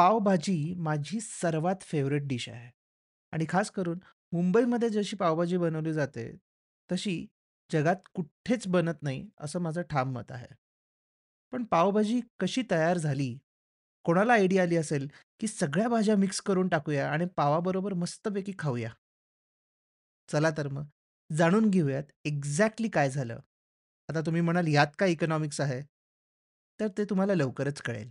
पावभाजी माझी सर्वात favourite dish आहे आणि खास करून मुंबईमध्ये जशी पावभाजी बनवली जाते, तशी जगात कुठेच बनत नाही, असं माझं ठाम मत आहे. पण पावभाजी कशी तयार झाली? कोणाला आयडिया आली असेल, की सगळ्या भाज्या मिक्स करून टाकूया आणि पावाबरोबर मस्तपैकी खाऊया? चला तर मग जाणून घेऊयात एक्झॅक्टली काय झालं. आता तुम्ही म्हणाल यात काय इकॉनॉमिक्स आहे? तर ते तुम्हाला लवकरच कळेल.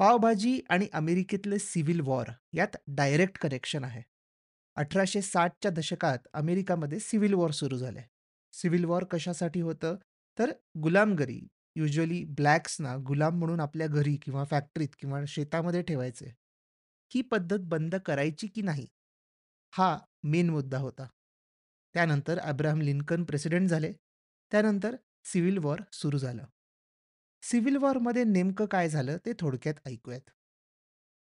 pav bhaji आणि अमेरिकेतले सिव्हिल वॉर यात डायरेक्ट कनेक्शन आहे. 1860च्या दशकात अमेरिकामध्ये सिव्हिल वॉर सुरू झाले. सिव्हिल वॉर कशासाठी होतं? तर गुलामगिरी युजली ब्लॅक्सना गुलाम म्हणून आपल्या घरी किंवा फॅक्टरीत किंवा शेतामध्ये ठेवायचे. ही पद्धत बंद करायची की नाही? हा मेन मुद्दा होता. त्यानंतर अब्राहम लिंकन प्रेसिडेंट झाले. त्यानंतर सिव्हिल वॉर सुरू झालं. सिव्हिल वॉरमध्ये नेमकं काय झालं ते थोडक्यात ऐकूयात.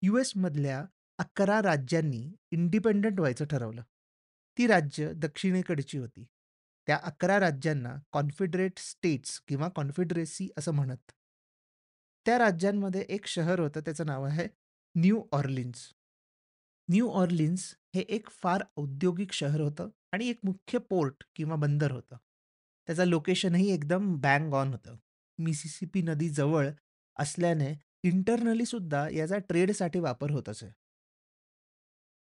यूएसमधल्या 11 राज्यांनी इंडिपेंडंट व्हायचं ठरवलं. ती राज्य दक्षिणेकडची होती. त्या 11 राज्यांना कॉन्फेडरेट स्टेट्स किंवा कॉन्फेडरेसी असं म्हणत. त्या राज्यांमध्ये एक शहर होतं त्याचं नाव आहे न्यू ऑर्लिन्स. न्यू ऑर्लिन्स हे एक फार औद्योगिक शहर होतं आणि एक मुख्य पोर्ट किंवा बंदर होतं. त्याचं लोकेशनही एकदम बँग ऑन होतं. मिसिसिपी नदी जवळ असल्याने इंटरनली सुद्धा याचा ट्रेडसाठी वापर होत असे.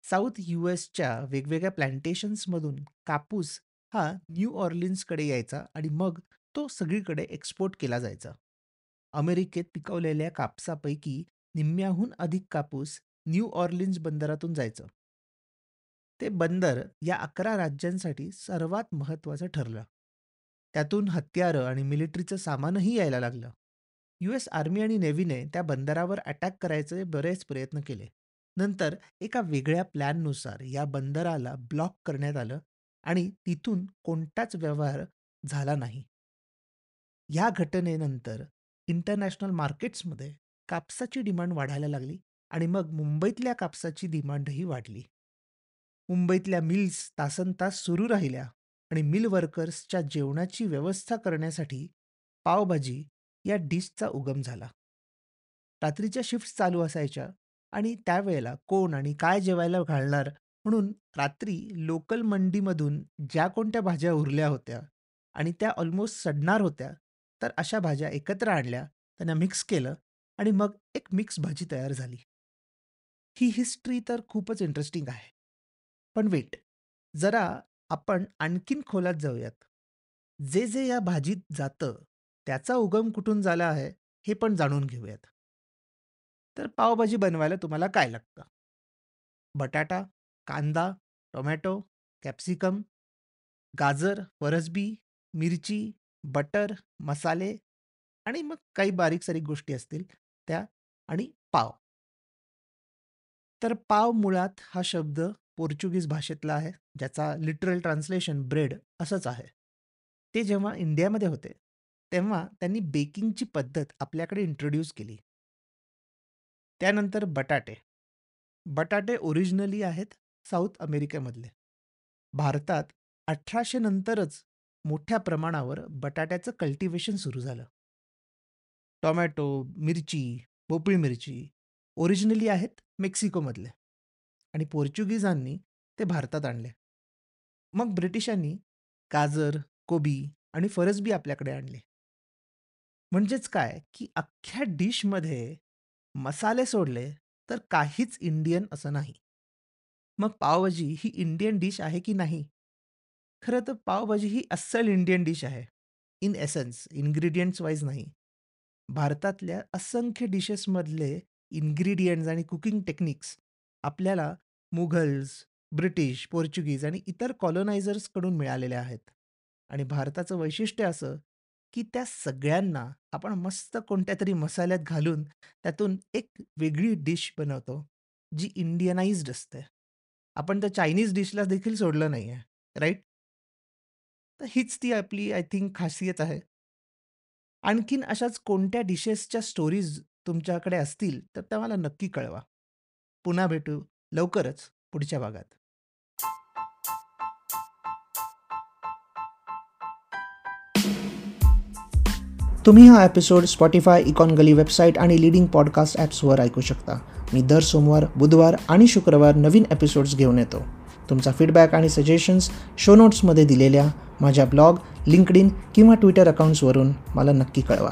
साऊथ यूएसच्या वेगवेगळ्या प्लांटेशन्समधून कापूस हा न्यू ऑर्लिन्सकडे यायचा आणि मग तो सगळीकडे एक्सपोर्ट केला जायचा. अमेरिकेत पिकवलेल्या कापसापैकी निम्म्याहून अधिक कापूस न्यू ऑर्लिन्स बंदरातून जायचं. ते बंदर या अकरा राज्यांसाठी सर्वात महत्त्वाचं ठरलं. त्यातून हत्यारं आणि मिलिटरीचं सामानही यायला लागलं. यूएस आर्मी आणि नेव्हीने त्या बंदरावर अटॅक करायचे बरेच प्रयत्न केले. नंतर एका वेगळ्या प्लॅननुसार या बंदराला ब्लॉक करण्यात आलं आणि तिथून कोणताच व्यवहार झाला नाही. या घटनेनंतर इंटरनॅशनल मार्केट्समध्ये कापसाची डिमांड वाढायला लागली आणि मग मुंबईतल्या कापसाची डिमांडही वाढली. मुंबईतल्या मिल्स तासनतास सुरू राहिल्या आणि मिल वर्कर्सच्या जेवणाची व्यवस्था करण्यासाठी पावभाजी या डिशचा उगम झाला. रात्रीच्या शिफ्ट चालू असायच्या आणि त्यावेळेला कोण आणि काय जेवायला घालणार म्हणून रात्री लोकल मंडीमधून ज्या कोणत्या भाज्या उरल्या होत्या आणि त्या ऑलमोस्ट सडणार होत्या, तर अशा भाज्या एकत्र आणल्या, त्यांना मिक्स केलं आणि मग एक मिक्स भाजी तयार झाली. ही हिस्ट्री तर खूपच इंटरेस्टिंग आहे. पण वेट, जरा आपण आणखीन खोलात जाऊयात. जे, जे या भाजीत जातं, त्याचा उगम कुठून झाला आहे, हे पण जाणून घेऊयात. तर पावभाजी बनवायला तुम्हाला काय लागतं? बटाटा, कांदा, टोमॅटो, कॅप्सिकम, गाजर, फरसबी, मिरची, बटर, मसाले आणि मग काही बारीक-सारीक गोष्टी असतील त्या आणि पाव. तर पाव मुळात हा शब्द पोर्चुगीज भाषेतला आहे, ज्याचा लिटरल ट्रान्सलेशन ब्रेड असंच आहे. ते जेव्हा इंडियामध्ये होते, तेव्हा त्यांनी बेकिंगची पद्धत आपल्याकडे इंट्रोड्यूस केली. त्यानंतर बटाटे. बटाटे ओरिजिनली आहेत साऊथ अमेरिकेमधले. भारतात अठराशे नंतरच मोठ्या प्रमाणावर बटाट्याचं कल्टिव्हेशन सुरू झालं. टोमॅटो, मिरची, भोपळी मिरची ओरिजिनली आहेत मेक्सिकोमधले आणि पोर्चुगीजांनी ते भारतात आणले. मग ब्रिटिशांनी गाजर, कोबी आणि फरसबी आपल्याकडे आणले. म्हणजेच काय, की अख्ख्या डिशमध्ये मसाले सोडले तर काहीच इंडियन असं नाही. मग पावभाजी ही इंडियन डिश आहे की नाही? खरं तर पावभाजी ही अस्सल इंडियन डिश आहे. इन एसेन्स, इन्ग्रीडियंट्स वाईज नाही. भारतातल्या असंख्य डिशेसमधले इन्ग्रीडियंट्स आणि कुकिंग टेक्निक्स आपल्याला मुघल्स, ब्रिटिश, पोर्चुगीज आणि इतर कॉलोनायझर्सकडून मिळालेल्या आहेत. आणि भारताचं वैशिष्ट्य असं, की त्या सगळ्यांना आपण मस्त कोणत्यातरी मसाल्यात घालून त्यातून एक वेगळी डिश बनवतो, जी इंडियनाइज्ड असते. आपण त्या चायनीज डिशला देखील सोडलं नाहीये, राइट? तर हीच ती आपली आय थिंक खासियत आहे. आणखीन अशाच कोणत्या डिशेसच्या स्टोरीज तुमच्याकडे असतील, तर त्या मला नक्की कळवा. पुन्हा भेटू लवकरच पुढच्या भागात. तुम्ही हा episode Spotify, Econ Gully website आणि लिडिंग पॉडकास्ट ॲप्सवर ऐकू शकता. मी दर सोमवार, बुधवार आणि शुक्रवार नवीन एपिसोड्स घेऊन येतो. तुमचा फीडबॅक आणि सजेशन्स शो नोट्समध्ये दिलेल्या माझ्या ब्लॉग, लिंकडिन किंवा ट्विटर अकाउंट्सवरून मला नक्की कळवा.